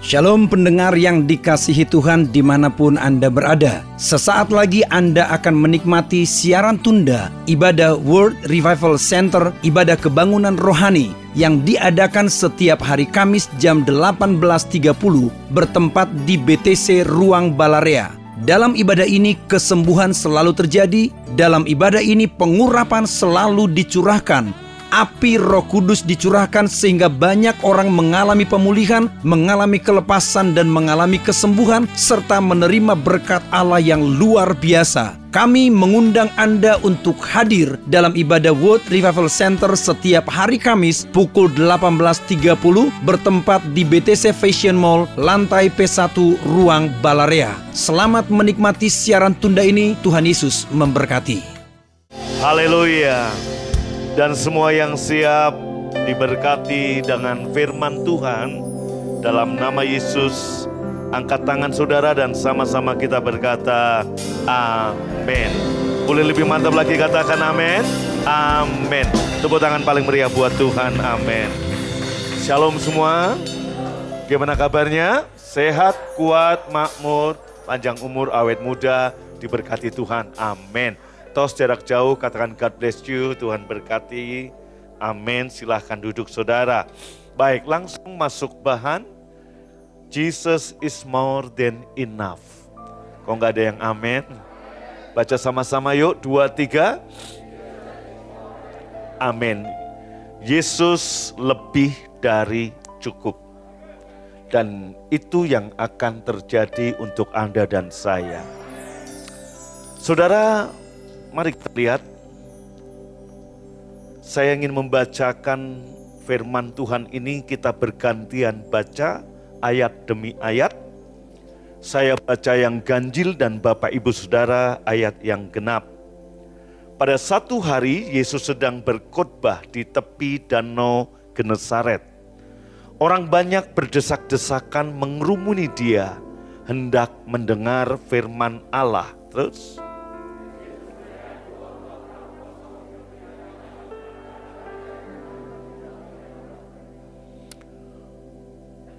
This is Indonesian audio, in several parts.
Shalom pendengar yang dikasihi Tuhan di mana pun Anda berada. Sesaat lagi Anda akan menikmati siaran tunda ibadah World Revival Center, ibadah kebangunan rohani yang diadakan setiap hari Kamis jam 18.30 bertempat di BTC Ruang Balarea. Dalam ibadah ini kesembuhan selalu terjadi, dalam ibadah ini pengurapan selalu dicurahkan, api Roh Kudus dicurahkan sehingga banyak orang mengalami pemulihan, mengalami kelepasan dan mengalami kesembuhan serta menerima berkat Allah yang luar biasa. Kami mengundang Anda untuk hadir dalam ibadah World Revival Center setiap hari Kamis pukul 18.30 bertempat di BTC Fashion Mall, lantai P1, Ruang Balarea. Selamat menikmati siaran tunda ini, Tuhan Yesus memberkati. Haleluya. Dan semua yang siap diberkati dengan firman Tuhan dalam nama Yesus. Angkat tangan saudara dan sama-sama kita berkata amin. Boleh lebih mantap lagi katakan amin. Amin. Tepuk tangan paling meriah buat Tuhan. Amin. Shalom semua. Gimana kabarnya? Sehat, kuat, makmur, panjang umur, awet muda, diberkati Tuhan. Amin. Tos jarak jauh, katakan God bless you, Tuhan berkati. Amin. Silahkan duduk saudara. Baik, langsung masuk bahan. Jesus is more than enough. Kok nggak ada yang amin? Baca sama-sama yuk, dua, tiga. Amin. Yesus lebih dari cukup. Dan itu yang akan terjadi untuk Anda dan saya. Saudara, mari kita lihat. Saya ingin membacakan firman Tuhan ini kita bergantian baca ayat demi ayat. Saya baca yang ganjil dan Bapak Ibu Saudara ayat yang genap. Pada satu hari Yesus sedang berkhotbah di tepi danau Genesaret. Orang banyak berdesak-desakan mengerumuni dia hendak mendengar firman Allah. Terus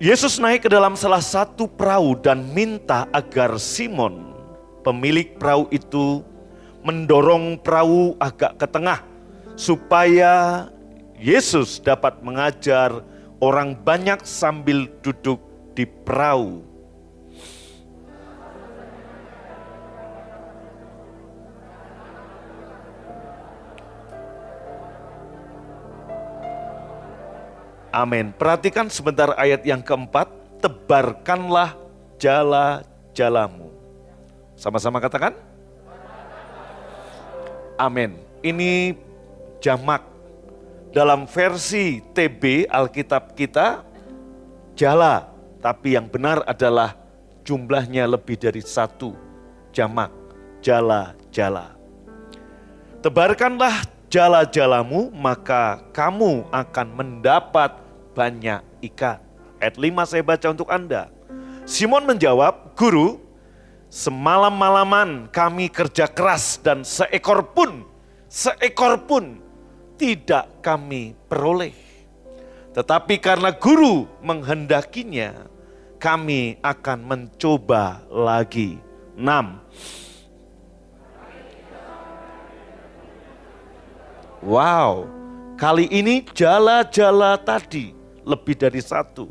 Yesus naik ke dalam salah satu perahu dan minta agar Simon, pemilik perahu itu, mendorong perahu agak ke tengah, supaya Yesus dapat mengajar orang banyak sambil duduk di perahu. Amin. Perhatikan sebentar ayat yang keempat. Tebarkanlah jala-jalamu. Sama-sama katakan. Amin. Ini jamak. Dalam versi TB Alkitab kita, jala. Tapi yang benar adalah jumlahnya lebih dari satu. Jamak, jala-jala. Tebarkanlah jala-jalamu, maka kamu akan mendapat banyak ikan. Ayat 5 saya baca untuk Anda. Simon menjawab, Guru, semalam-malaman kami kerja keras dan seekor pun, seekor pun tidak kami peroleh. Tetapi karena guru menghendakinya, kami akan mencoba lagi. 6. Wow, kali ini jala-jala tadi lebih dari satu.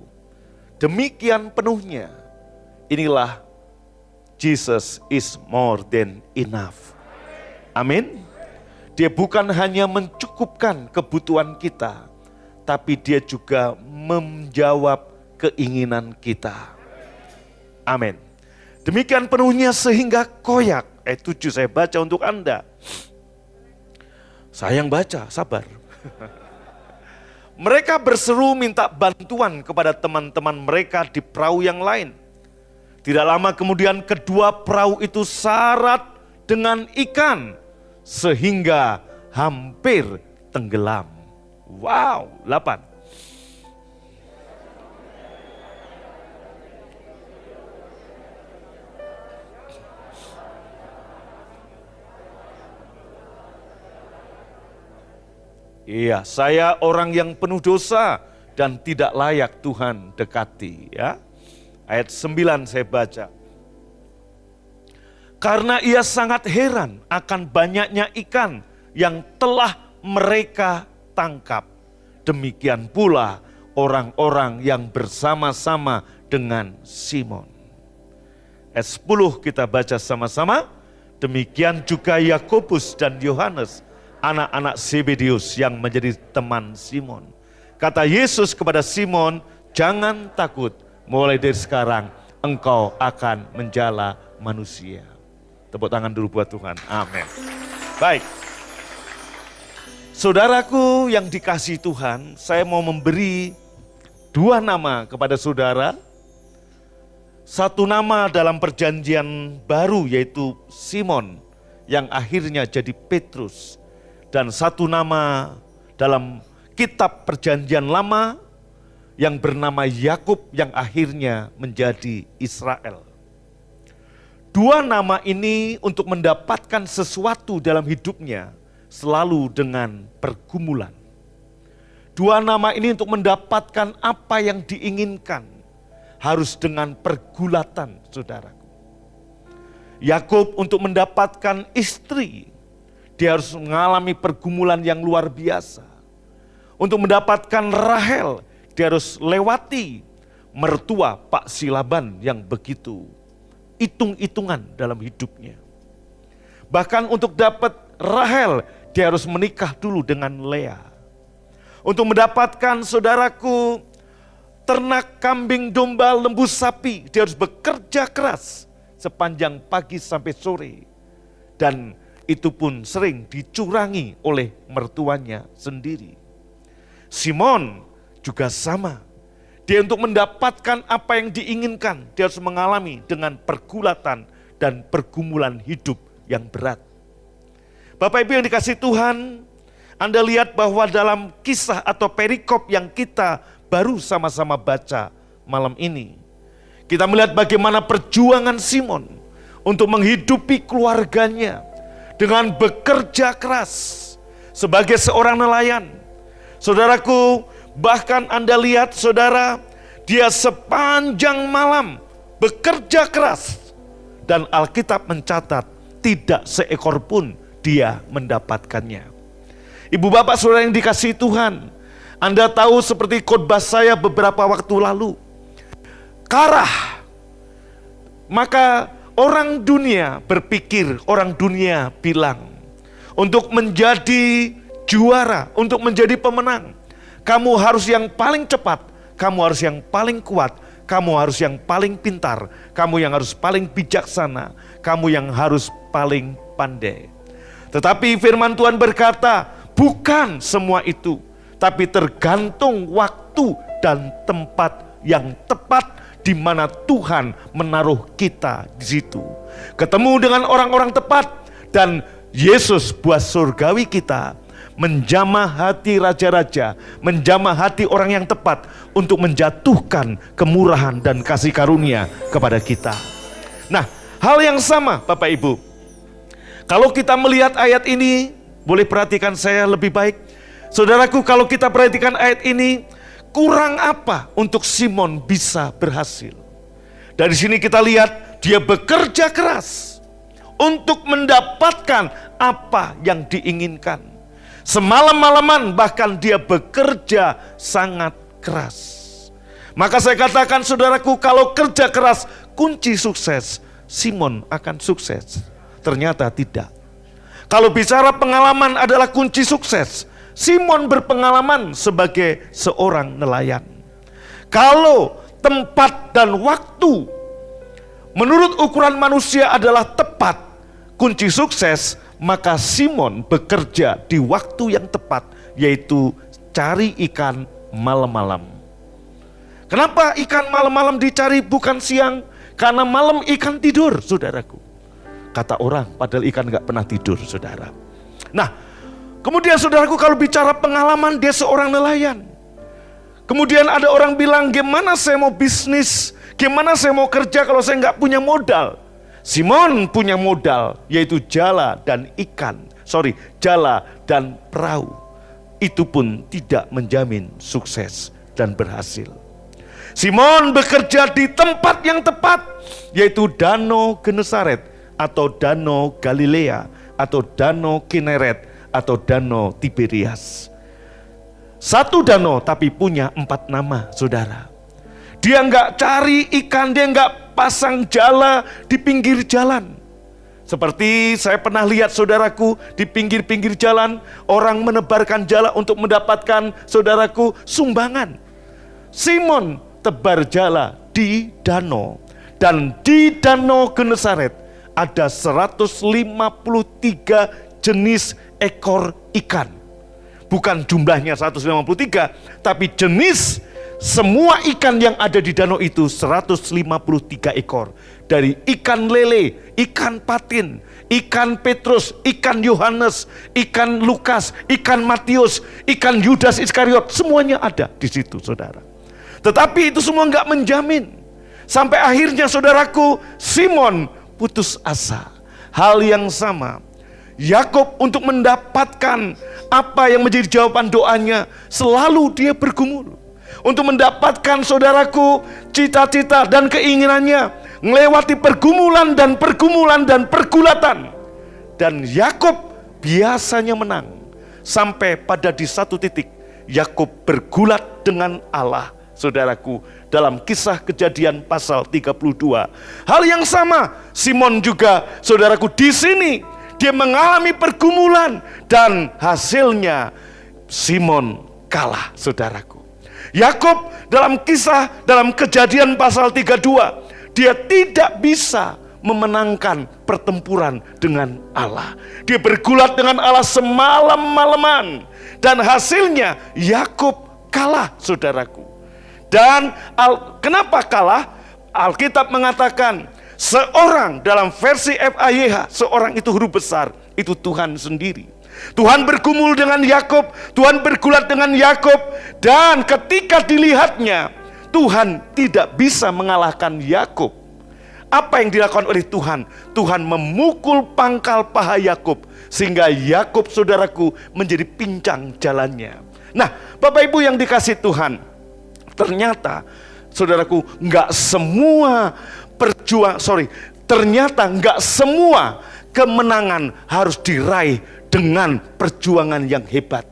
Demikian penuhnya. Inilah Jesus is more than enough. Amin. Dia bukan hanya mencukupkan kebutuhan kita, tapi dia juga menjawab keinginan kita. Amin. Demikian penuhnya sehingga koyak. Eh tujuh saya baca untuk Anda. Saya yang baca, sabar. mereka berseru minta bantuan kepada teman-teman mereka di perahu yang lain. Tidak lama kemudian kedua perahu itu syarat dengan ikan sehingga hampir tenggelam. Wow, 8. Iya, saya orang yang penuh dosa dan tidak layak Tuhan dekati ya. Ayat 9 saya baca. Karena ia sangat heran akan banyaknya ikan yang telah mereka tangkap. Demikian pula orang-orang yang bersama-sama dengan Simon. Ayat 10 kita baca sama-sama. Demikian juga Yakobus dan Yohanes, anak-anak Zebedius yang menjadi teman Simon. Kata Yesus kepada Simon, jangan takut, mulai dari sekarang engkau akan menjala manusia. Tepuk tangan dulu buat Tuhan. Amin. Baik. Saudaraku yang dikasih Tuhan, saya mau memberi dua nama kepada saudara. Satu nama dalam perjanjian baru yaitu Simon yang akhirnya jadi Petrus. Dan satu nama dalam kitab perjanjian lama yang bernama Yakub yang akhirnya menjadi Israel. Dua nama ini untuk mendapatkan sesuatu dalam hidupnya selalu dengan pergumulan. Dua nama ini untuk mendapatkan apa yang diinginkan harus dengan pergulatan, saudaraku. Yakub untuk mendapatkan istri, dia harus mengalami pergumulan yang luar biasa. Untuk mendapatkan Rahel, dia harus lewati mertua Pak Silaban yang begitu hitung-hitungan dalam hidupnya. Bahkan untuk dapat Rahel, dia harus menikah dulu dengan Leah. Untuk mendapatkan saudaraku ternak kambing, domba, lembu, sapi. Dia harus bekerja keras sepanjang pagi sampai sore. Dan itu pun sering dicurangi oleh mertuanya sendiri. Simon juga sama. Dia untuk mendapatkan apa yang diinginkan, dia harus mengalami dengan pergulatan dan pergumulan hidup yang berat. Bapak Ibu yang dikasih Tuhan, anda lihat bahwa dalam kisah atau perikop yang kita baru sama-sama baca malam ini, kita melihat bagaimana perjuangan Simon untuk menghidupi keluarganya dengan bekerja keras sebagai seorang nelayan. Saudaraku, bahkan Anda lihat saudara, dia sepanjang malam bekerja keras dan Alkitab mencatat tidak seekor pun dia mendapatkannya. Ibu bapak saudara yang dikasih Tuhan, Anda tahu seperti khotbah saya beberapa waktu lalu. Karah. Maka orang dunia berpikir, orang dunia bilang, untuk menjadi juara, untuk menjadi pemenang, kamu harus yang paling cepat, kamu harus yang paling kuat, kamu harus yang paling pintar, kamu yang harus paling bijaksana, kamu yang harus paling pandai. Tetapi firman Tuhan berkata, Bukan semua itu, tapi tergantung waktu dan tempat yang tepat di mana Tuhan menaruh kita di situ. Ketemu dengan orang-orang tepat dan Yesus buat surgawi kita menjamah hati raja-raja, menjamah hati orang yang tepat untuk menjatuhkan kemurahan dan kasih karunia kepada kita. Nah, hal yang sama Bapak Ibu. Kalau kita melihat ayat ini, boleh perhatikan saya lebih baik? Saudaraku, kalau kita perhatikan ayat ini, kurang apa untuk Simon bisa berhasil? Dari sini kita lihat dia bekerja keras untuk mendapatkan apa yang diinginkan. Semalam-malaman bahkan dia bekerja sangat keras. Maka saya katakan saudaraku kalau kerja keras kunci sukses, Simon akan sukses. Ternyata tidak. Kalau bicara pengalaman adalah kunci sukses, Simon berpengalaman sebagai seorang nelayan. Kalau tempat dan waktu menurut ukuran manusia adalah tepat, kunci sukses, maka Simon bekerja di waktu yang tepat, yaitu cari ikan malam-malam. Kenapa ikan malam-malam dicari bukan siang? Karena malam ikan tidur, saudaraku. Kata orang, padahal ikan nggak pernah tidur, saudara. Nah, kemudian saudaraku kalau bicara pengalaman, dia seorang nelayan. Kemudian ada orang bilang, gimana saya mau bisnis? Gimana saya mau kerja kalau saya nggak punya modal? Simon punya modal, yaitu jala dan ikan. Sorry, jala dan perahu. Itu pun tidak menjamin sukses dan berhasil. Simon bekerja di tempat yang tepat, yaitu Danau Genesaret atau Danau Galilea atau Danau Kineret atau Danau Tiberias. Satu danau tapi punya empat nama, saudara. Dia nggak cari ikan, dia nggak pasang jala di pinggir jalan. Seperti saya pernah lihat saudaraku di pinggir-pinggir jalan, orang menebarkan jala untuk mendapatkan saudaraku sumbangan. Simon tebar jala di danau. Dan di danau Genesaret ada 153 jenis ekor ikan. Bukan jumlahnya 153, tapi jenis semua ikan yang ada di danau itu 153 ekor. Dari ikan lele, ikan patin, ikan Petrus, ikan Yohanes, ikan Lukas, ikan Matius, ikan Yudas Iskariot, semuanya ada di situ saudara. Tetapi itu semua nggak menjamin. Sampai akhirnya saudaraku, Simon putus asa. Hal yang sama, Yakob untuk mendapatkan apa yang menjadi jawaban doanya, selalu dia bergumul. Untuk mendapatkan saudaraku cita-cita dan keinginannya, melewati pergumulan dan pergumulan dan pergulatan. Dan Yakob biasanya menang. Sampai pada di satu titik, Yakob bergulat dengan Allah, saudaraku, dalam kisah kejadian pasal 32. Hal yang sama, Simon juga, saudaraku, di sini dia mengalami pergumulan dan hasilnya Simon kalah saudaraku. Yakub dalam kisah dalam kejadian pasal 32 dia tidak bisa memenangkan pertempuran dengan Allah. Dia bergulat dengan Allah semalam-malaman dan hasilnya Yakub kalah saudaraku. Dan al, kenapa kalah? Alkitab mengatakan Seorang dalam versi FAYH, seorang itu huruf besar, itu Tuhan sendiri. Tuhan bergumul dengan Yakob, Tuhan bergulat dengan Yakob, dan ketika dilihatnya, Tuhan tidak bisa mengalahkan Yakob. Apa yang dilakukan oleh Tuhan? Tuhan memukul pangkal paha Yakob sehingga Yakob saudaraku menjadi pincang jalannya. Nah, Bapak Ibu yang dikasih Tuhan, ternyata saudaraku nggak semua perjuang sorry ternyata nggak semua kemenangan harus diraih dengan perjuangan yang hebat.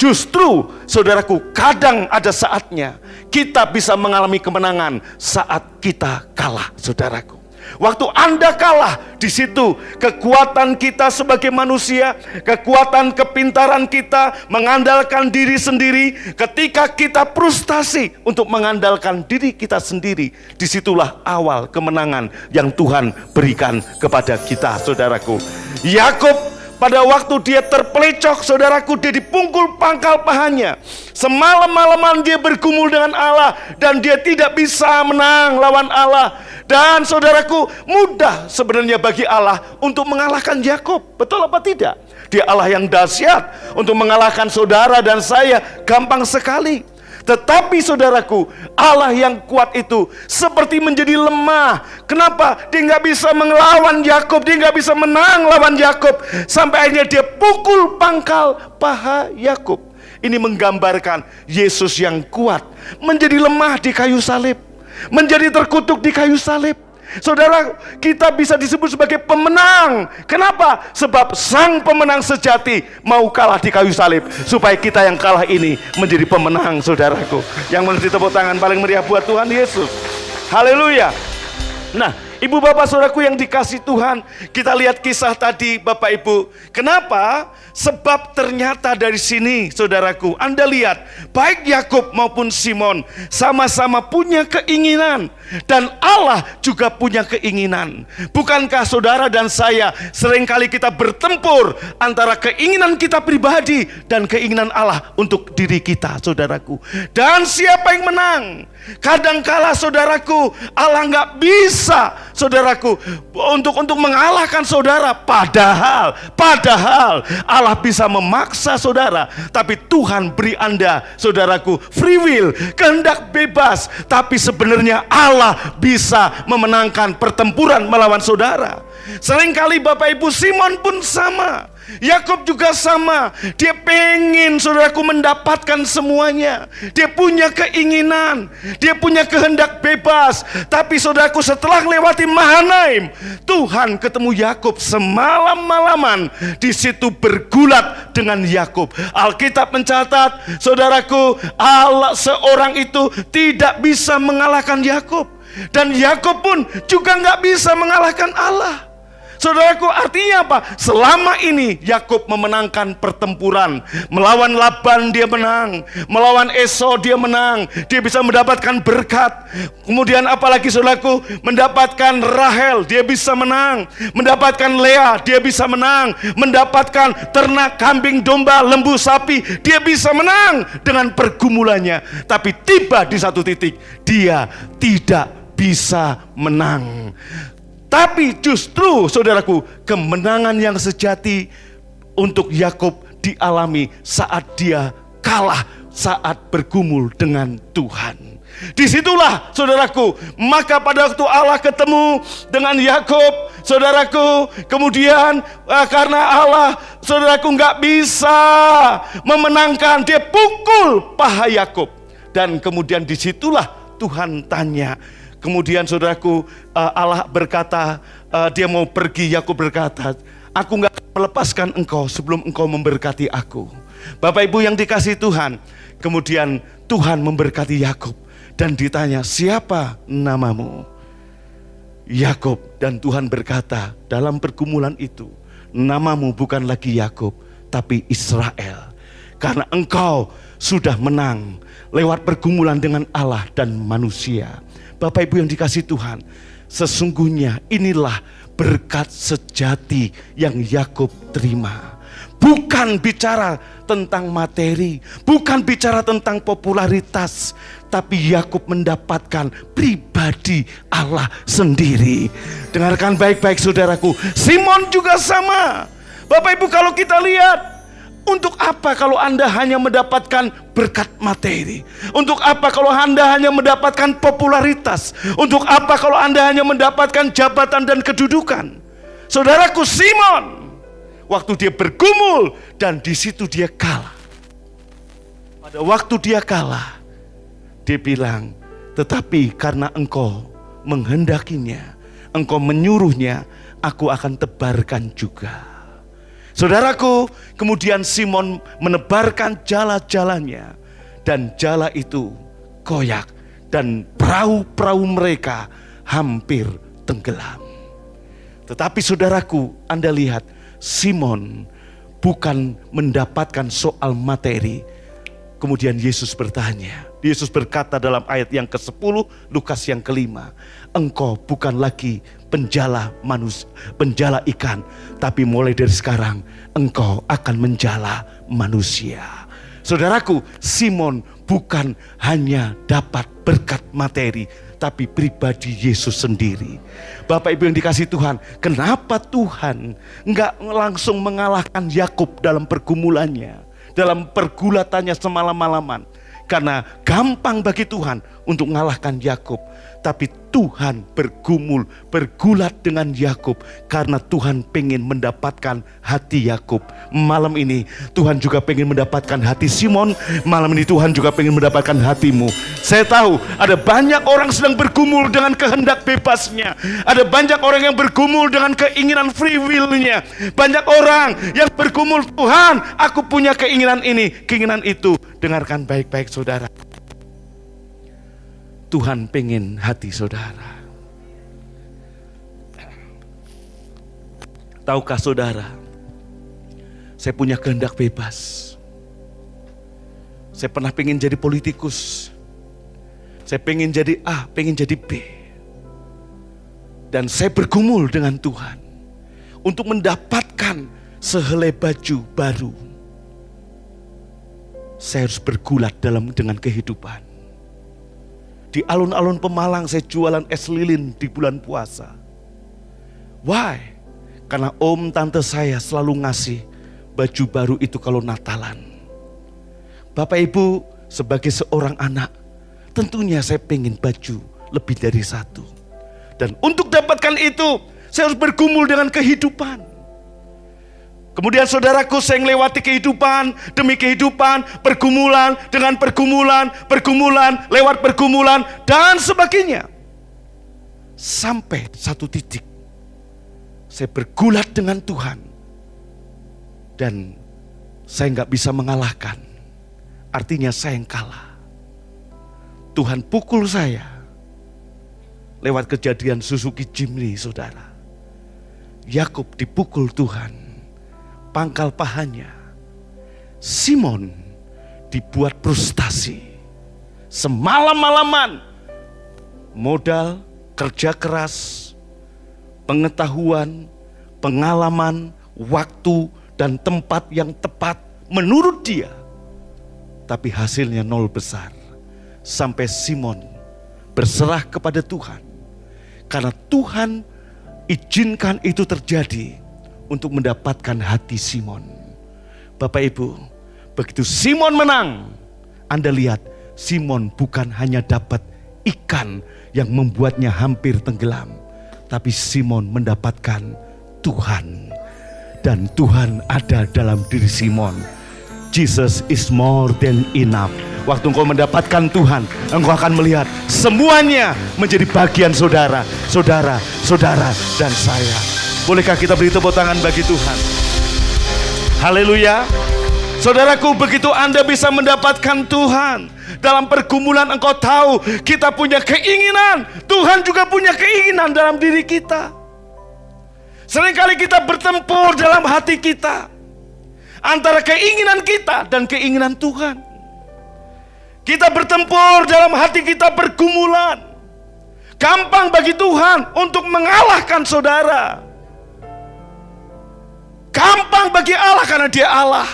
Justru, saudaraku, kadang ada saatnya kita bisa mengalami kemenangan saat kita kalah, saudaraku. Waktu Anda kalah, di situ kekuatan kita sebagai manusia, kekuatan kepintaran kita mengandalkan diri sendiri, ketika kita frustasi untuk mengandalkan diri kita sendiri, di situlah awal kemenangan yang Tuhan berikan kepada kita, saudaraku. Yakub pada waktu dia terpelecok, saudaraku, dia dipungkul pangkal pahanya. Semalam-malaman dia bergumul dengan Allah dan dia tidak bisa menang lawan Allah. Dan saudaraku, mudah sebenarnya bagi Allah untuk mengalahkan Yakob. Betul apa tidak? Dia Allah yang dahsyat untuk mengalahkan saudara dan saya gampang sekali. Tetapi saudaraku, Allah yang kuat itu seperti menjadi lemah. Kenapa? Dia nggak bisa melawan Yakob, dia nggak bisa menang lawan Yakob. Sampai akhirnya dia pukul pangkal paha Yakob. Ini menggambarkan Yesus yang kuat menjadi lemah di kayu salib, menjadi terkutuk di kayu salib. Saudara, kita bisa disebut sebagai pemenang. Kenapa? Sebab sang pemenang sejati mau kalah di kayu salib supaya kita yang kalah ini menjadi pemenang, saudaraku. Yang menjadi tepuk tangan paling meriah buat Tuhan Yesus. Haleluya. Nah, Ibu bapak saudaraku yang dikasih Tuhan, kita lihat kisah tadi Bapak Ibu. Kenapa? Sebab ternyata dari sini saudaraku, Anda lihat baik Yakub maupun Simon sama-sama punya keinginan dan Allah juga punya keinginan. Bukankah saudara dan saya sering kali kita bertempur antara keinginan kita pribadi dan keinginan Allah untuk diri kita, saudaraku. Dan siapa yang menang? Kadangkala saudaraku, Allah nggak bisa, saudaraku, untuk untuk mengalahkan saudara. Padahal, padahal Allah bisa memaksa saudara, tapi Tuhan beri Anda, saudaraku, free will, kehendak bebas. Tapi sebenarnya Allah bisa memenangkan pertempuran melawan saudara. Seringkali Bapak Ibu Simon pun sama. Yakub juga sama. Dia pengen saudaraku mendapatkan semuanya. Dia punya keinginan. Dia punya kehendak bebas. Tapi saudaraku setelah lewati Mahanaim. Tuhan ketemu Yakub semalam-malaman. Di situ bergulat dengan Yakub. Alkitab mencatat saudaraku Allah seorang itu tidak bisa mengalahkan Yakub. Dan Yakub pun juga nggak bisa mengalahkan Allah. Saudaraku artinya apa? Selama ini Yakub memenangkan pertempuran. Melawan Laban dia menang. Melawan Esau dia menang. Dia bisa mendapatkan berkat. Kemudian apalagi saudaraku mendapatkan Rahel dia bisa menang. Mendapatkan Lea dia bisa menang. Mendapatkan ternak kambing domba lembu sapi dia bisa menang dengan pergumulannya. Tapi tiba di satu titik dia tidak bisa menang. Tapi justru saudaraku, kemenangan yang sejati untuk Yakub dialami saat dia kalah saat bergumul dengan Tuhan. Di situlah saudaraku, maka pada waktu Allah ketemu dengan Yakub, saudaraku, kemudian eh, karena Allah, saudaraku nggak bisa memenangkan, dia pukul paha Yakub, dan kemudian di situlah Tuhan tanya, Kemudian saudaraku uh, Allah berkata uh, dia mau pergi Yakub berkata aku nggak melepaskan engkau sebelum engkau memberkati aku. Bapak Ibu yang dikasih Tuhan, kemudian Tuhan memberkati Yakub dan ditanya siapa namamu? Yakub dan Tuhan berkata dalam pergumulan itu namamu bukan lagi Yakub tapi Israel karena engkau sudah menang lewat pergumulan dengan Allah dan manusia. Bapak Ibu yang dikasih Tuhan, sesungguhnya inilah berkat sejati yang Yakub terima. Bukan bicara tentang materi, bukan bicara tentang popularitas, tapi Yakub mendapatkan pribadi Allah sendiri. Dengarkan baik-baik saudaraku, Simon juga sama. Bapak Ibu kalau kita lihat untuk apa kalau Anda hanya mendapatkan berkat materi? Untuk apa kalau Anda hanya mendapatkan popularitas? Untuk apa kalau Anda hanya mendapatkan jabatan dan kedudukan? Saudaraku Simon, waktu dia bergumul dan di situ dia kalah. Pada waktu dia kalah, dia bilang, "Tetapi karena engkau menghendakinya, engkau menyuruhnya, aku akan tebarkan juga." Saudaraku, kemudian Simon menebarkan jala-jalannya dan jala itu koyak dan perahu-perahu mereka hampir tenggelam. Tetapi saudaraku, Anda lihat Simon bukan mendapatkan soal materi. Kemudian Yesus bertanya, Yesus berkata dalam ayat yang ke-10, Lukas yang kelima, engkau bukan lagi penjala manusia, penjala ikan, tapi mulai dari sekarang engkau akan menjala manusia. Saudaraku, Simon bukan hanya dapat berkat materi, tapi pribadi Yesus sendiri. Bapak Ibu yang dikasih Tuhan, kenapa Tuhan nggak langsung mengalahkan Yakub dalam pergumulannya, dalam pergulatannya semalam-malaman? Karena gampang bagi Tuhan untuk mengalahkan Yakub tapi Tuhan bergumul, bergulat dengan Yakub karena Tuhan pengen mendapatkan hati Yakub. Malam ini Tuhan juga pengen mendapatkan hati Simon, malam ini Tuhan juga pengen mendapatkan hatimu. Saya tahu ada banyak orang sedang bergumul dengan kehendak bebasnya. Ada banyak orang yang bergumul dengan keinginan free will-nya. Banyak orang yang bergumul, Tuhan, aku punya keinginan ini, keinginan itu. Dengarkan baik-baik saudara. Tuhan pengen hati saudara. Tahukah saudara, saya punya kehendak bebas. Saya pernah pengen jadi politikus. Saya pengen jadi A, pengen jadi B. Dan saya bergumul dengan Tuhan untuk mendapatkan sehelai baju baru. Saya harus bergulat dalam dengan kehidupan. Di alun-alun Pemalang saya jualan es lilin di bulan puasa. Why? Karena om tante saya selalu ngasih baju baru itu kalau Natalan. Bapak Ibu sebagai seorang anak tentunya saya pengen baju lebih dari satu. Dan untuk dapatkan itu Saya harus bergumul dengan kehidupan. Kemudian saudaraku saya melewati kehidupan demi kehidupan, pergumulan dengan pergumulan, pergumulan, lewat pergumulan dan sebagainya. Sampai satu titik saya bergulat dengan Tuhan dan saya nggak bisa mengalahkan. Artinya saya yang kalah. Tuhan pukul saya lewat kejadian Suzuki Jimny, saudara. Yakub dipukul Tuhan pangkal pahanya. Simon dibuat frustasi. Semalam-malaman modal kerja keras, pengetahuan, pengalaman, waktu dan tempat yang tepat menurut dia. Tapi hasilnya nol besar. Sampai Simon berserah kepada Tuhan. Karena Tuhan izinkan itu terjadi untuk mendapatkan hati Simon. Bapak Ibu, begitu Simon menang, Anda lihat Simon bukan hanya dapat ikan yang membuatnya hampir tenggelam, tapi Simon mendapatkan Tuhan. Dan Tuhan ada dalam diri Simon. Jesus is more than enough. Waktu engkau mendapatkan Tuhan, engkau akan melihat semuanya menjadi bagian saudara, saudara, saudara, dan saya. Bolehkah kita beri tepuk tangan bagi Tuhan? Haleluya. Saudaraku, begitu Anda bisa mendapatkan Tuhan, dalam pergumulan engkau tahu kita punya keinginan, Tuhan juga punya keinginan dalam diri kita. Seringkali kita bertempur dalam hati kita antara keinginan kita dan keinginan Tuhan. Kita bertempur dalam hati kita pergumulan. Gampang bagi Tuhan untuk mengalahkan saudara. Gampang bagi Allah karena dia Allah.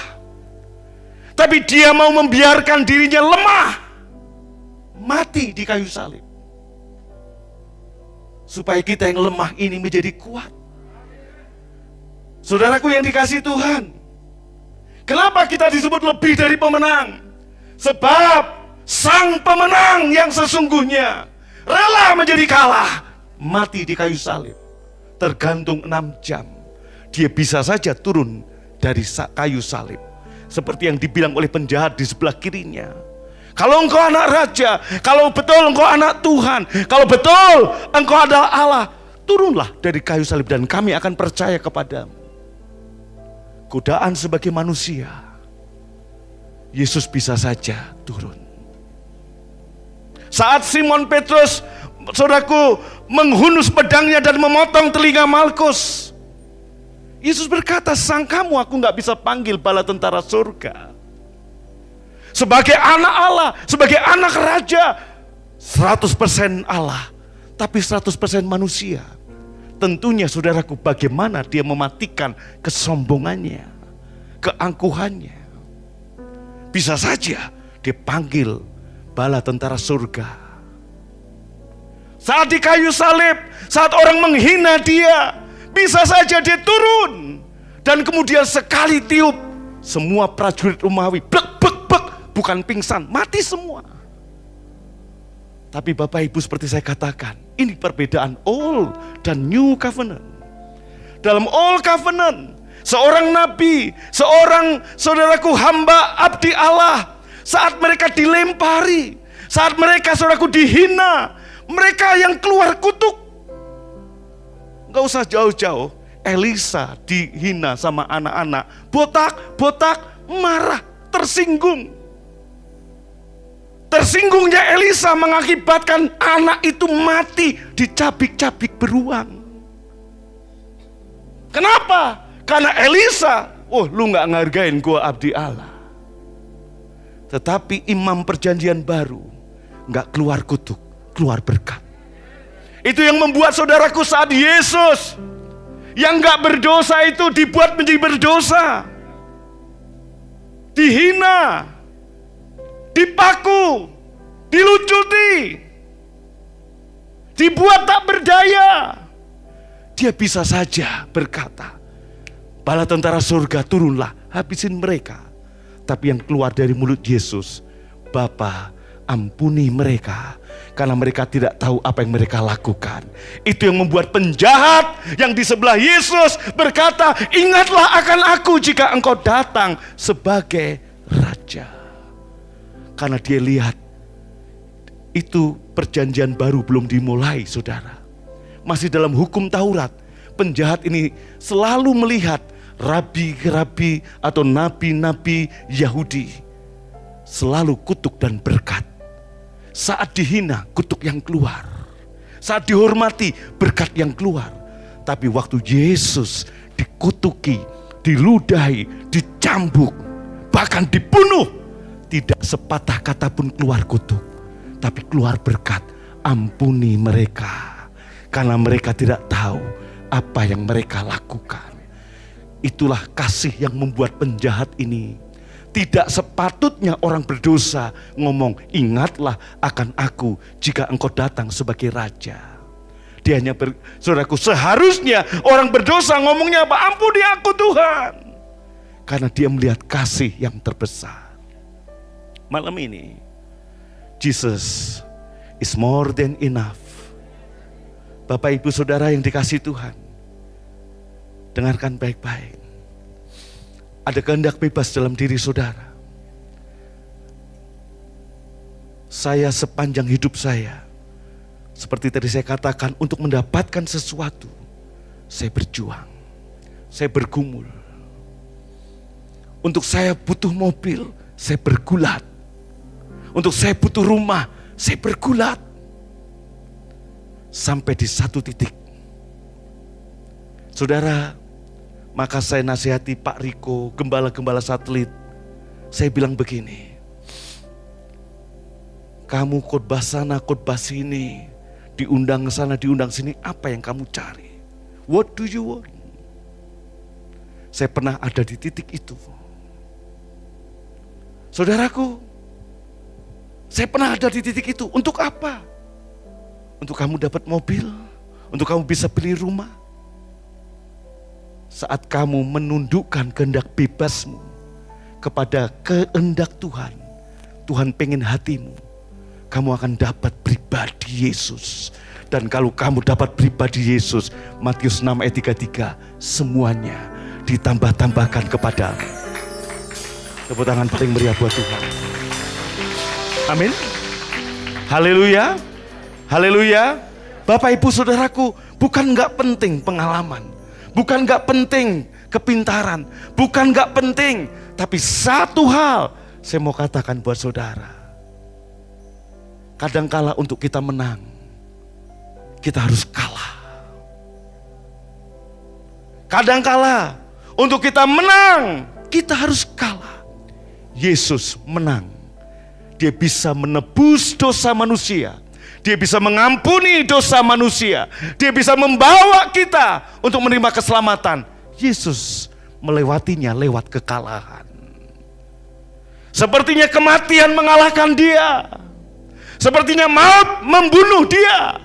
Tapi dia mau membiarkan dirinya lemah. Mati di kayu salib. Supaya kita yang lemah ini menjadi kuat. Saudaraku yang dikasih Tuhan. Kenapa kita disebut lebih dari pemenang? Sebab sang pemenang yang sesungguhnya rela menjadi kalah. Mati di kayu salib. Tergantung enam jam dia bisa saja turun dari kayu salib. Seperti yang dibilang oleh penjahat di sebelah kirinya. Kalau engkau anak raja, kalau betul engkau anak Tuhan, kalau betul engkau adalah Allah, turunlah dari kayu salib dan kami akan percaya kepadamu. Godaan sebagai manusia, Yesus bisa saja turun. Saat Simon Petrus, saudaraku, menghunus pedangnya dan memotong telinga Malkus, Yesus berkata, sang kamu aku nggak bisa panggil bala tentara surga. Sebagai anak Allah, sebagai anak raja, 100% Allah, tapi 100% manusia. Tentunya saudaraku bagaimana dia mematikan kesombongannya, keangkuhannya. Bisa saja dipanggil bala tentara surga. Saat di kayu salib, saat orang menghina dia, bisa saja dia turun dan kemudian sekali tiup semua prajurit Romawi blek blek blek bukan pingsan, mati semua. Tapi Bapak Ibu seperti saya katakan, ini perbedaan Old dan New Covenant. Dalam Old Covenant, seorang nabi, seorang saudaraku hamba abdi Allah, saat mereka dilempari, saat mereka saudaraku dihina, mereka yang keluar kutuk Gak usah jauh-jauh. Elisa dihina sama anak-anak. Botak, botak, marah, tersinggung. Tersinggungnya Elisa mengakibatkan anak itu mati dicabik-cabik beruang. Kenapa? Karena Elisa, oh lu gak ngargain gua abdi Allah. Tetapi imam perjanjian baru gak keluar kutuk, keluar berkat. Itu yang membuat saudaraku saat Yesus yang gak berdosa itu dibuat menjadi berdosa. Dihina, dipaku, dilucuti, dibuat tak berdaya. Dia bisa saja berkata, bala tentara surga turunlah, habisin mereka. Tapi yang keluar dari mulut Yesus, Bapa, ampuni mereka karena mereka tidak tahu apa yang mereka lakukan. Itu yang membuat penjahat yang di sebelah Yesus berkata, "Ingatlah akan aku jika engkau datang sebagai raja." Karena dia lihat itu perjanjian baru belum dimulai, Saudara. Masih dalam hukum Taurat, penjahat ini selalu melihat rabi-rabi atau nabi-nabi Yahudi selalu kutuk dan berkat saat dihina, kutuk yang keluar. Saat dihormati, berkat yang keluar. Tapi waktu Yesus dikutuki, diludahi, dicambuk, bahkan dibunuh, tidak sepatah kata pun keluar kutuk, tapi keluar berkat. Ampuni mereka, karena mereka tidak tahu apa yang mereka lakukan. Itulah kasih yang membuat penjahat ini tidak sepatutnya orang berdosa ngomong, ingatlah akan aku jika engkau datang sebagai raja. Dia hanya ber, saudaraku seharusnya orang berdosa ngomongnya apa? Ampuni aku Tuhan. Karena dia melihat kasih yang terbesar. Malam ini, Jesus is more than enough. Bapak ibu saudara yang dikasih Tuhan. Dengarkan baik-baik ada kehendak bebas dalam diri saudara. Saya sepanjang hidup saya, seperti tadi saya katakan, untuk mendapatkan sesuatu, saya berjuang, saya bergumul. Untuk saya butuh mobil, saya bergulat. Untuk saya butuh rumah, saya bergulat. Sampai di satu titik, saudara maka saya nasihati Pak Riko, gembala-gembala satelit. Saya bilang begini, kamu khotbah sana, khotbah sini, diundang sana, diundang sini, apa yang kamu cari? What do you want? Saya pernah ada di titik itu. Saudaraku, saya pernah ada di titik itu. Untuk apa? Untuk kamu dapat mobil? Untuk kamu bisa beli rumah? Saat kamu menundukkan kehendak bebasmu kepada kehendak Tuhan, Tuhan pengen hatimu, kamu akan dapat pribadi Yesus. Dan kalau kamu dapat pribadi Yesus, Matius 6 ayat 33, semuanya ditambah-tambahkan kepada Tepuk tangan paling meriah buat Tuhan. Amin. Haleluya. Haleluya. Bapak ibu saudaraku, bukan nggak penting pengalaman. Bukan gak penting kepintaran, bukan gak penting, tapi satu hal saya mau katakan buat saudara. Kadangkala untuk kita menang, kita harus kalah. Kadangkala untuk kita menang, kita harus kalah. Yesus menang. Dia bisa menebus dosa manusia dia bisa mengampuni dosa manusia. Dia bisa membawa kita untuk menerima keselamatan. Yesus melewatinya lewat kekalahan. Sepertinya kematian mengalahkan dia. Sepertinya maut membunuh dia.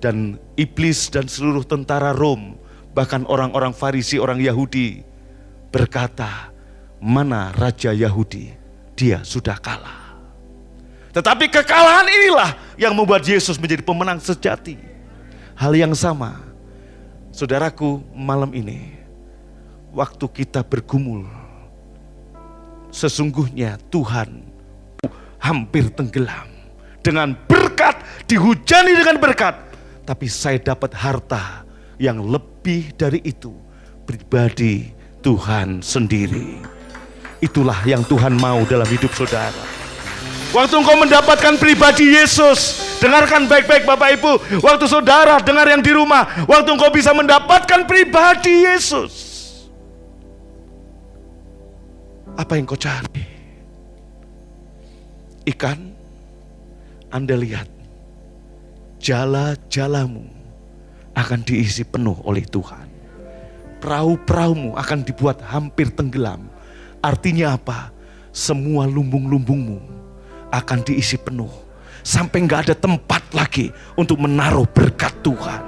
Dan iblis dan seluruh tentara Rom, bahkan orang-orang Farisi, orang Yahudi berkata, "Mana raja Yahudi? Dia sudah kalah." Tetapi kekalahan inilah yang membuat Yesus menjadi pemenang sejati. Hal yang sama, saudaraku, malam ini, waktu kita bergumul, sesungguhnya Tuhan hampir tenggelam. Dengan berkat, dihujani dengan berkat. Tapi saya dapat harta yang lebih dari itu. Pribadi Tuhan sendiri. Itulah yang Tuhan mau dalam hidup saudara. Waktu engkau mendapatkan pribadi Yesus, dengarkan baik-baik Bapak Ibu. Waktu saudara dengar yang di rumah, waktu engkau bisa mendapatkan pribadi Yesus. Apa yang kau cari? Ikan, Anda lihat, jala-jalamu akan diisi penuh oleh Tuhan. Perahu-perahumu akan dibuat hampir tenggelam. Artinya apa? Semua lumbung-lumbungmu akan diisi penuh. Sampai nggak ada tempat lagi untuk menaruh berkat Tuhan.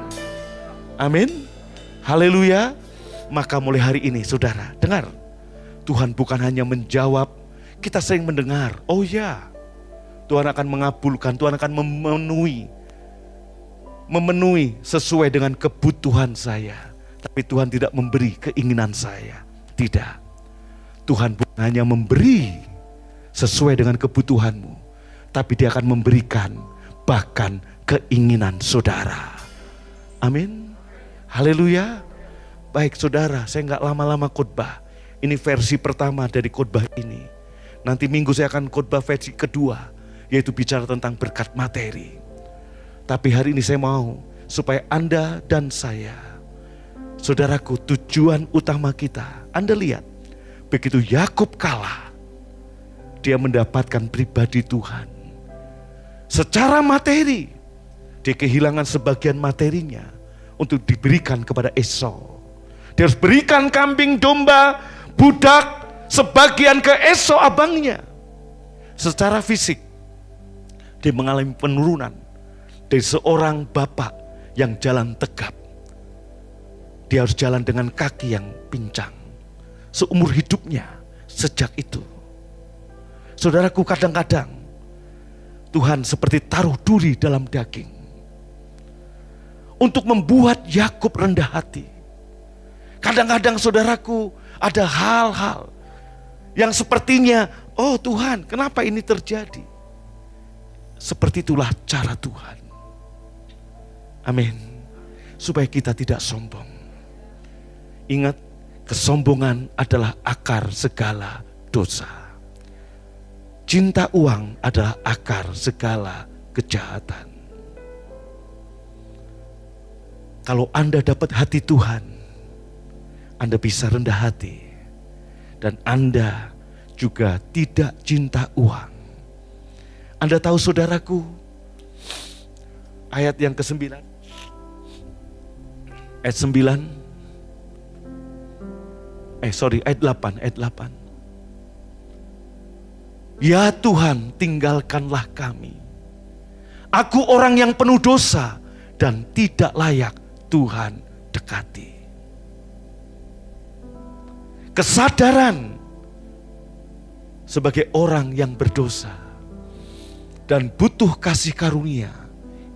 Amin. Haleluya. Maka mulai hari ini saudara, dengar. Tuhan bukan hanya menjawab, kita sering mendengar. Oh ya, Tuhan akan mengabulkan, Tuhan akan memenuhi memenuhi sesuai dengan kebutuhan saya. Tapi Tuhan tidak memberi keinginan saya. Tidak. Tuhan bukan hanya memberi sesuai dengan kebutuhanmu. Tapi dia akan memberikan bahkan keinginan saudara. Amin. Haleluya. Baik saudara, saya nggak lama-lama khotbah. Ini versi pertama dari khotbah ini. Nanti minggu saya akan khotbah versi kedua, yaitu bicara tentang berkat materi. Tapi hari ini saya mau supaya Anda dan saya, saudaraku, tujuan utama kita. Anda lihat, begitu Yakub kalah, dia mendapatkan pribadi Tuhan. Secara materi, dia kehilangan sebagian materinya untuk diberikan kepada Esau. Dia harus berikan kambing domba, budak, sebagian ke Esau abangnya. Secara fisik, dia mengalami penurunan dari seorang bapak yang jalan tegap. Dia harus jalan dengan kaki yang pincang. Seumur hidupnya sejak itu. Saudaraku kadang-kadang Tuhan seperti taruh duri dalam daging. Untuk membuat Yakub rendah hati. Kadang-kadang saudaraku ada hal-hal yang sepertinya, oh Tuhan kenapa ini terjadi? Seperti itulah cara Tuhan. Amin. Supaya kita tidak sombong. Ingat, kesombongan adalah akar segala dosa. Cinta uang adalah akar segala kejahatan. Kalau Anda dapat hati Tuhan, Anda bisa rendah hati. Dan Anda juga tidak cinta uang. Anda tahu saudaraku, ayat yang ke-9 ayat 9 eh sorry ayat 8 ayat 8 Ya Tuhan tinggalkanlah kami Aku orang yang penuh dosa dan tidak layak Tuhan dekati Kesadaran sebagai orang yang berdosa dan butuh kasih karunia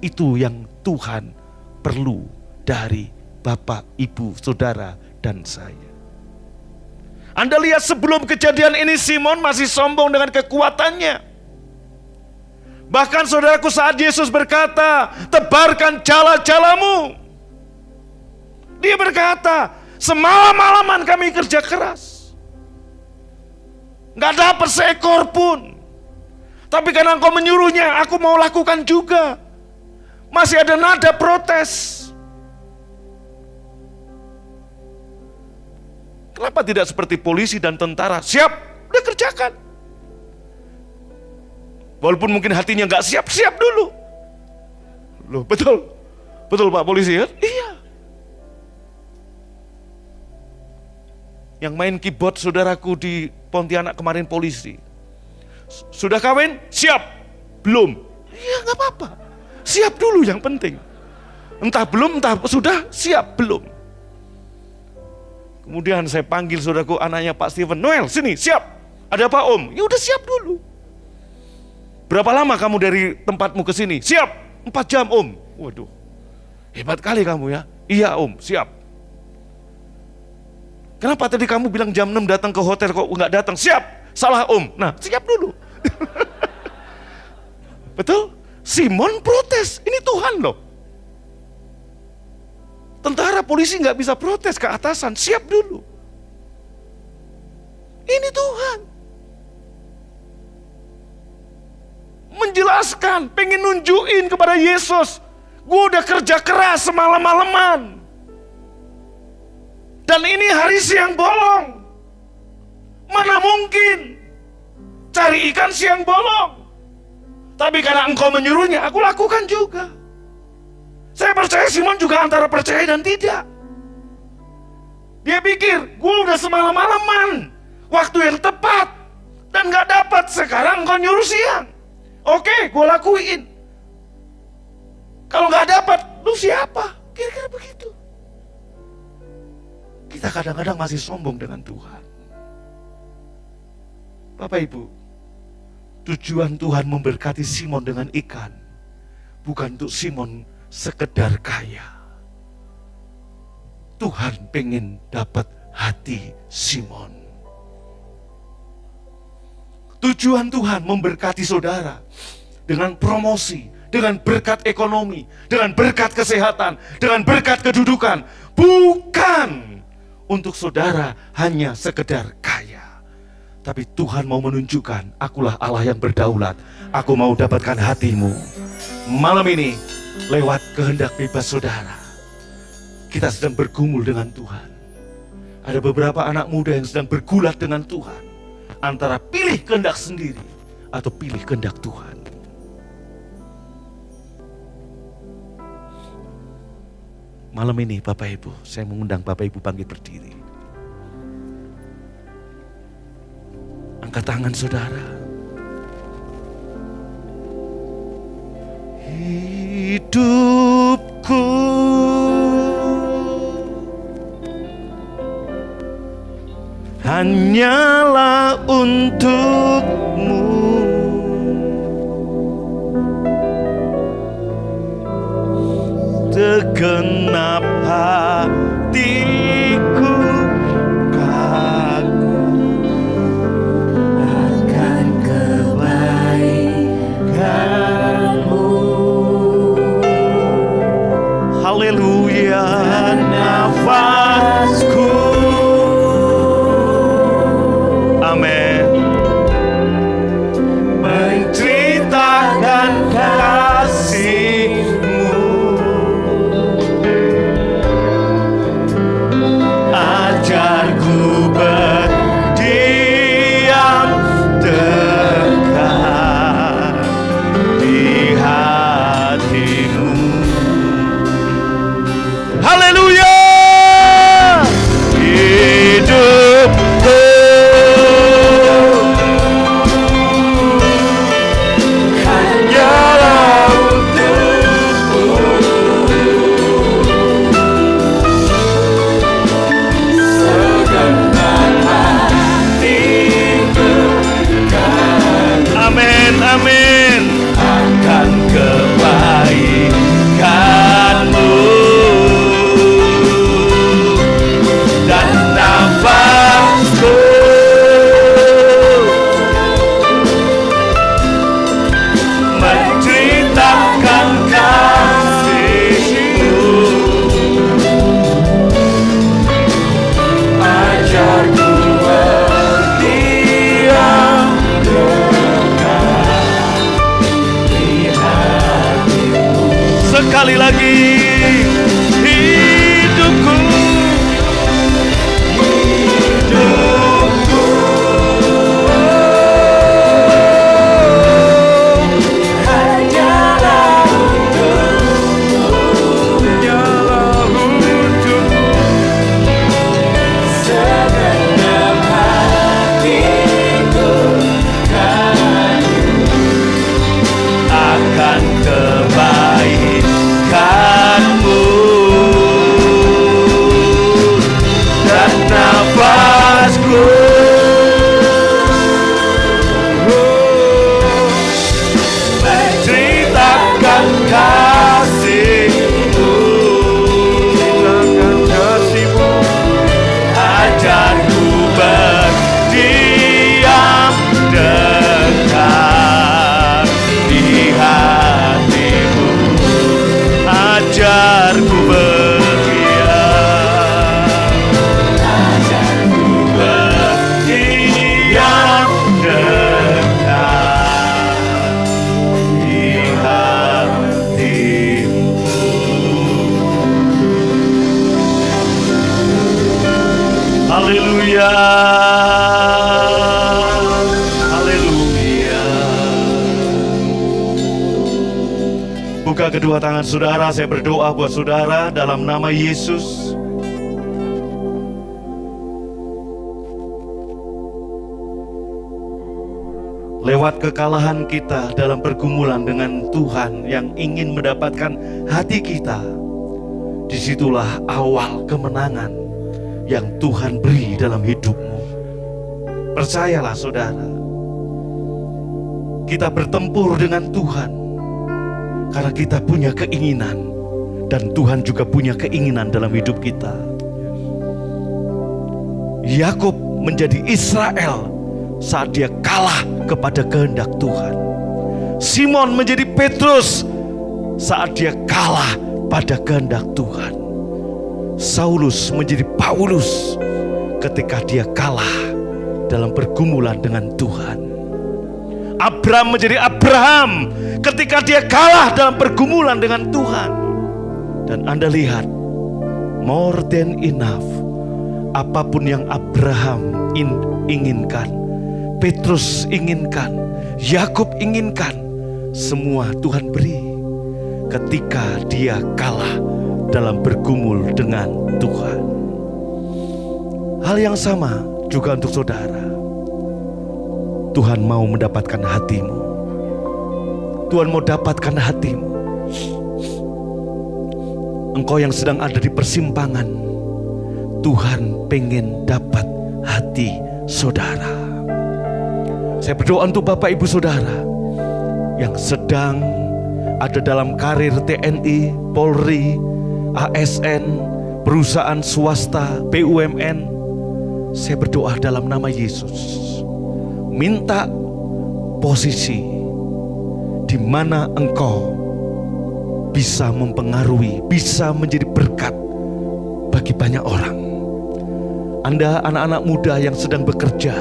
itu yang Tuhan perlu dari Bapak, Ibu, Saudara, dan saya. Anda lihat sebelum kejadian ini Simon masih sombong dengan kekuatannya. Bahkan saudaraku saat Yesus berkata, tebarkan jala-jalamu. Dia berkata, semalam-malaman kami kerja keras. Gak dapat seekor pun. Tapi karena engkau menyuruhnya, aku mau lakukan juga. Masih ada nada protes. Kenapa tidak seperti polisi dan tentara? Siap, udah kerjakan. Walaupun mungkin hatinya nggak siap, siap dulu. Loh, betul. Betul Pak Polisi ya? Iya. Yang main keyboard saudaraku di Pontianak kemarin polisi. Sudah kawin? Siap. Belum. Iya nggak apa-apa. Siap dulu yang penting. Entah belum, entah sudah, siap belum. Kemudian saya panggil saudaraku anaknya Pak Steven, Noel sini siap. Ada apa om? Ya udah siap dulu. Berapa lama kamu dari tempatmu ke sini? Siap, empat jam om. Waduh, hebat kali kamu ya. Iya om, siap. Kenapa tadi kamu bilang jam 6 datang ke hotel kok nggak datang? Siap, salah om. Nah, siap dulu. Betul? Simon protes, ini Tuhan loh. Tentara polisi nggak bisa protes ke atasan, siap dulu. Ini Tuhan. Menjelaskan, pengen nunjukin kepada Yesus. Gue udah kerja keras semalam-malaman. Dan ini hari siang bolong. Mana mungkin cari ikan siang bolong. Tapi karena engkau menyuruhnya, aku lakukan juga. Saya percaya Simon juga antara percaya dan tidak. Dia pikir, gue udah semalam-malaman. Waktu yang tepat. Dan gak dapat. Sekarang kau nyuruh siang. Oke, gue lakuin. Kalau gak dapat, lu siapa? Kira-kira begitu. Kita kadang-kadang masih sombong dengan Tuhan. Bapak Ibu, Tujuan Tuhan memberkati Simon dengan ikan bukan untuk Simon sekedar kaya. Tuhan pengen dapat hati Simon. Tujuan Tuhan memberkati saudara dengan promosi, dengan berkat ekonomi, dengan berkat kesehatan, dengan berkat kedudukan, bukan untuk saudara hanya sekedar kaya. Tapi Tuhan mau menunjukkan, akulah Allah yang berdaulat. Aku mau dapatkan hatimu. Malam ini, lewat kehendak bebas saudara, kita sedang bergumul dengan Tuhan. Ada beberapa anak muda yang sedang bergulat dengan Tuhan. Antara pilih kehendak sendiri atau pilih kehendak Tuhan. Malam ini Bapak Ibu, saya mengundang Bapak Ibu bangkit berdiri. Angkat tangan saudara. Hidupku hanyalah untukmu. Segenap hatiku kedua tangan saudara, saya berdoa buat saudara dalam nama Yesus. Lewat kekalahan kita dalam pergumulan dengan Tuhan yang ingin mendapatkan hati kita, di situlah awal kemenangan yang Tuhan beri dalam hidupmu. Percayalah saudara. kita bertempur dengan Tuhan karena kita punya keinginan dan Tuhan juga punya keinginan dalam hidup kita. Yakub menjadi Israel saat dia kalah kepada kehendak Tuhan. Simon menjadi Petrus saat dia kalah pada kehendak Tuhan. Saulus menjadi Paulus ketika dia kalah dalam pergumulan dengan Tuhan. Abraham menjadi Abraham ketika dia kalah dalam pergumulan dengan Tuhan. Dan Anda lihat, more than enough. Apa pun yang Abraham in, inginkan, Petrus inginkan, Yakub inginkan, semua Tuhan beri ketika dia kalah dalam bergumul dengan Tuhan. Hal yang sama juga untuk saudara. Tuhan mau mendapatkan hatimu. Tuhan mau dapatkan hatimu. Engkau yang sedang ada di persimpangan, Tuhan pengen dapat hati saudara. Saya berdoa untuk Bapak Ibu Saudara yang sedang ada dalam karir TNI, Polri, ASN, perusahaan swasta, BUMN, saya berdoa dalam nama Yesus. Minta posisi di mana engkau bisa mempengaruhi, bisa menjadi berkat bagi banyak orang. Anda anak-anak muda yang sedang bekerja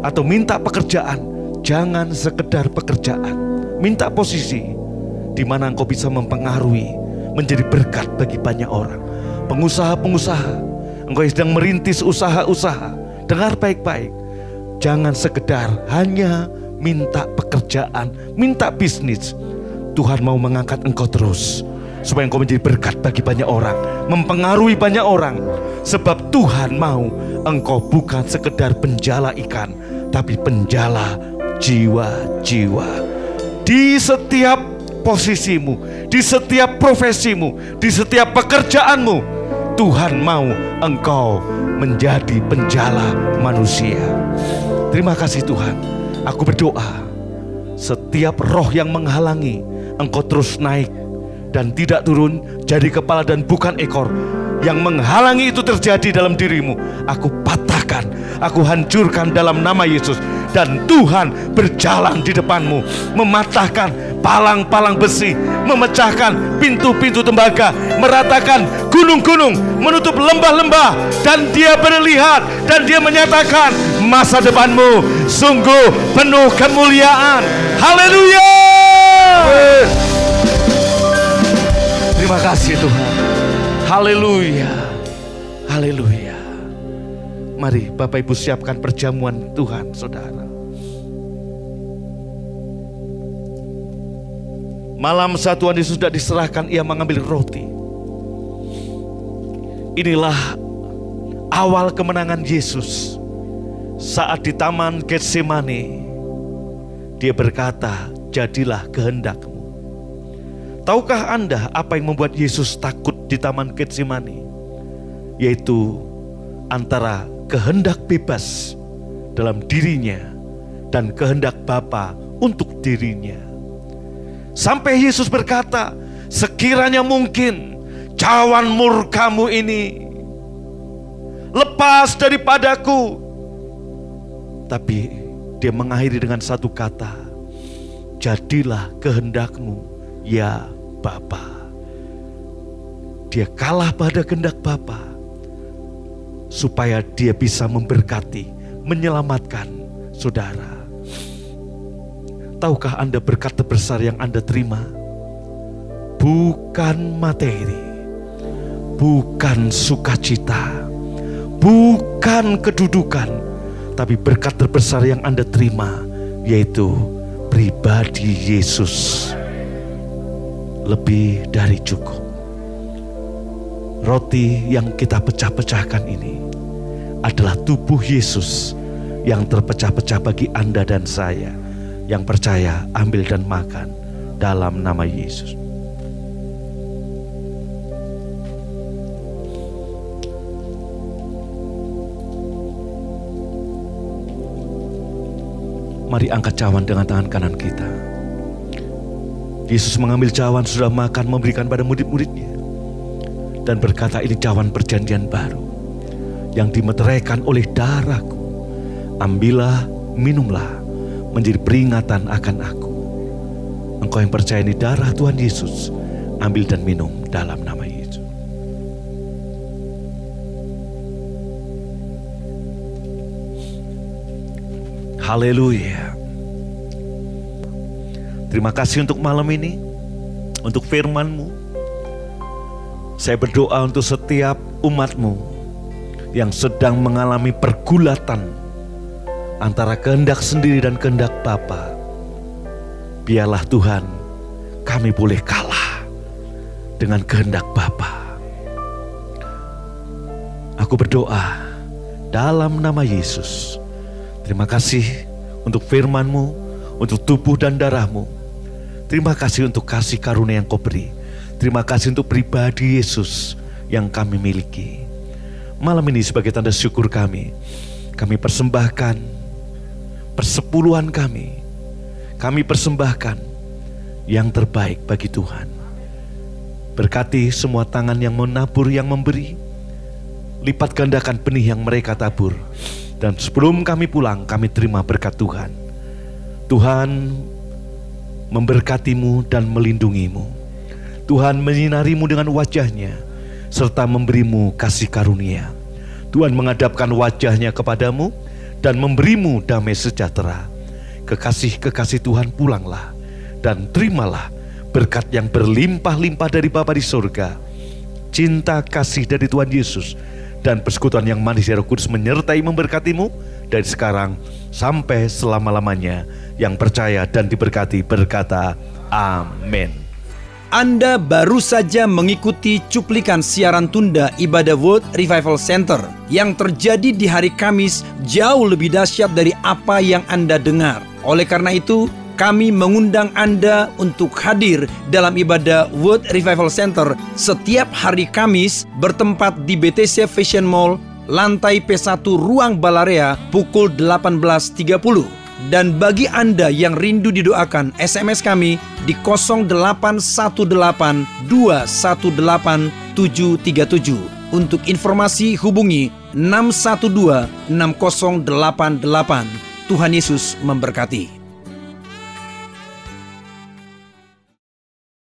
atau minta pekerjaan, jangan sekedar pekerjaan. Minta posisi di mana engkau bisa mempengaruhi, menjadi berkat bagi banyak orang. Pengusaha-pengusaha, engkau yang sedang merintis usaha-usaha, dengar baik-baik. Jangan sekedar hanya minta pekerjaan, minta bisnis. Tuhan mau mengangkat engkau terus supaya engkau menjadi berkat bagi banyak orang, mempengaruhi banyak orang. Sebab Tuhan mau engkau bukan sekedar penjala ikan, tapi penjala jiwa-jiwa. Di setiap posisimu, di setiap profesimu, di setiap pekerjaanmu, Tuhan mau engkau menjadi penjala manusia. Terima kasih Tuhan. Aku berdoa setiap roh yang menghalangi engkau terus naik dan tidak turun jadi kepala dan bukan ekor. Yang menghalangi itu terjadi dalam dirimu. Aku patahkan aku hancurkan dalam nama Yesus. Dan Tuhan berjalan di depanmu mematahkan palang-palang besi memecahkan pintu-pintu tembaga meratakan gunung-gunung menutup lembah-lembah dan dia berlihat dan dia menyatakan masa depanmu sungguh penuh kemuliaan. Haleluya! Terima kasih Tuhan. Haleluya. Haleluya. Mari Bapak Ibu siapkan perjamuan Tuhan saudara. Malam saat Tuhan Yesus sudah diserahkan ia mengambil roti. Inilah awal kemenangan Yesus saat di taman Getsemani. Dia berkata, jadilah kehendakmu. Tahukah Anda apa yang membuat Yesus takut di taman Getsemani? Yaitu antara kehendak bebas dalam dirinya dan kehendak Bapa untuk dirinya. Sampai Yesus berkata, sekiranya mungkin cawan murkamu ini lepas daripadaku. Tapi dia mengakhiri dengan satu kata, jadilah kehendakmu ya Bapa. Dia kalah pada kehendak Bapa supaya dia bisa memberkati, menyelamatkan saudara. Tahukah Anda berkat terbesar yang Anda terima? Bukan materi, bukan sukacita, bukan kedudukan, tapi berkat terbesar yang Anda terima yaitu pribadi Yesus. Lebih dari cukup. Roti yang kita pecah-pecahkan ini adalah tubuh Yesus yang terpecah-pecah bagi Anda dan saya. Yang percaya, ambil dan makan dalam nama Yesus. Mari angkat cawan dengan tangan kanan kita. Yesus mengambil cawan sudah makan memberikan pada murid-muridnya. Dan berkata ini cawan perjanjian baru. Yang dimeteraikan oleh darahku. Ambillah, minumlah. Menjadi peringatan akan aku. Engkau yang percaya ini darah Tuhan Yesus. Ambil dan minum dalam nama Yesus. Haleluya. Terima kasih untuk malam ini, untuk firman-Mu. Saya berdoa untuk setiap umat-Mu yang sedang mengalami pergulatan antara kehendak sendiri dan kehendak Bapa. Biarlah Tuhan, kami boleh kalah dengan kehendak Bapa. Aku berdoa dalam nama Yesus. Terima kasih untuk firman-Mu, untuk tubuh dan darah-Mu. Terima kasih untuk kasih karunia yang kau beri. Terima kasih untuk pribadi Yesus yang kami miliki. Malam ini sebagai tanda syukur kami, kami persembahkan persepuluhan kami. Kami persembahkan yang terbaik bagi Tuhan. Berkati semua tangan yang menabur, yang memberi. Lipat gandakan benih yang mereka tabur dan sebelum kami pulang, kami terima berkat Tuhan. Tuhan memberkatimu dan melindungimu. Tuhan menyinarimu dengan wajahnya, serta memberimu kasih karunia. Tuhan menghadapkan wajahnya kepadamu dan memberimu damai sejahtera. Kekasih-kekasih Tuhan pulanglah dan terimalah berkat yang berlimpah-limpah dari Bapa di surga. Cinta kasih dari Tuhan Yesus dan persekutuan yang manis Roh Kudus menyertai memberkatimu dari sekarang sampai selama-lamanya yang percaya dan diberkati berkata amin. Anda baru saja mengikuti cuplikan siaran tunda ibadah World Revival Center yang terjadi di hari Kamis jauh lebih dahsyat dari apa yang Anda dengar. Oleh karena itu, kami mengundang Anda untuk hadir dalam ibadah World Revival Center setiap hari Kamis bertempat di BTC Fashion Mall, lantai P1 Ruang Balarea pukul 18.30. Dan bagi Anda yang rindu didoakan, SMS kami di 0818218737. Untuk informasi hubungi 612 6088. Tuhan Yesus memberkati.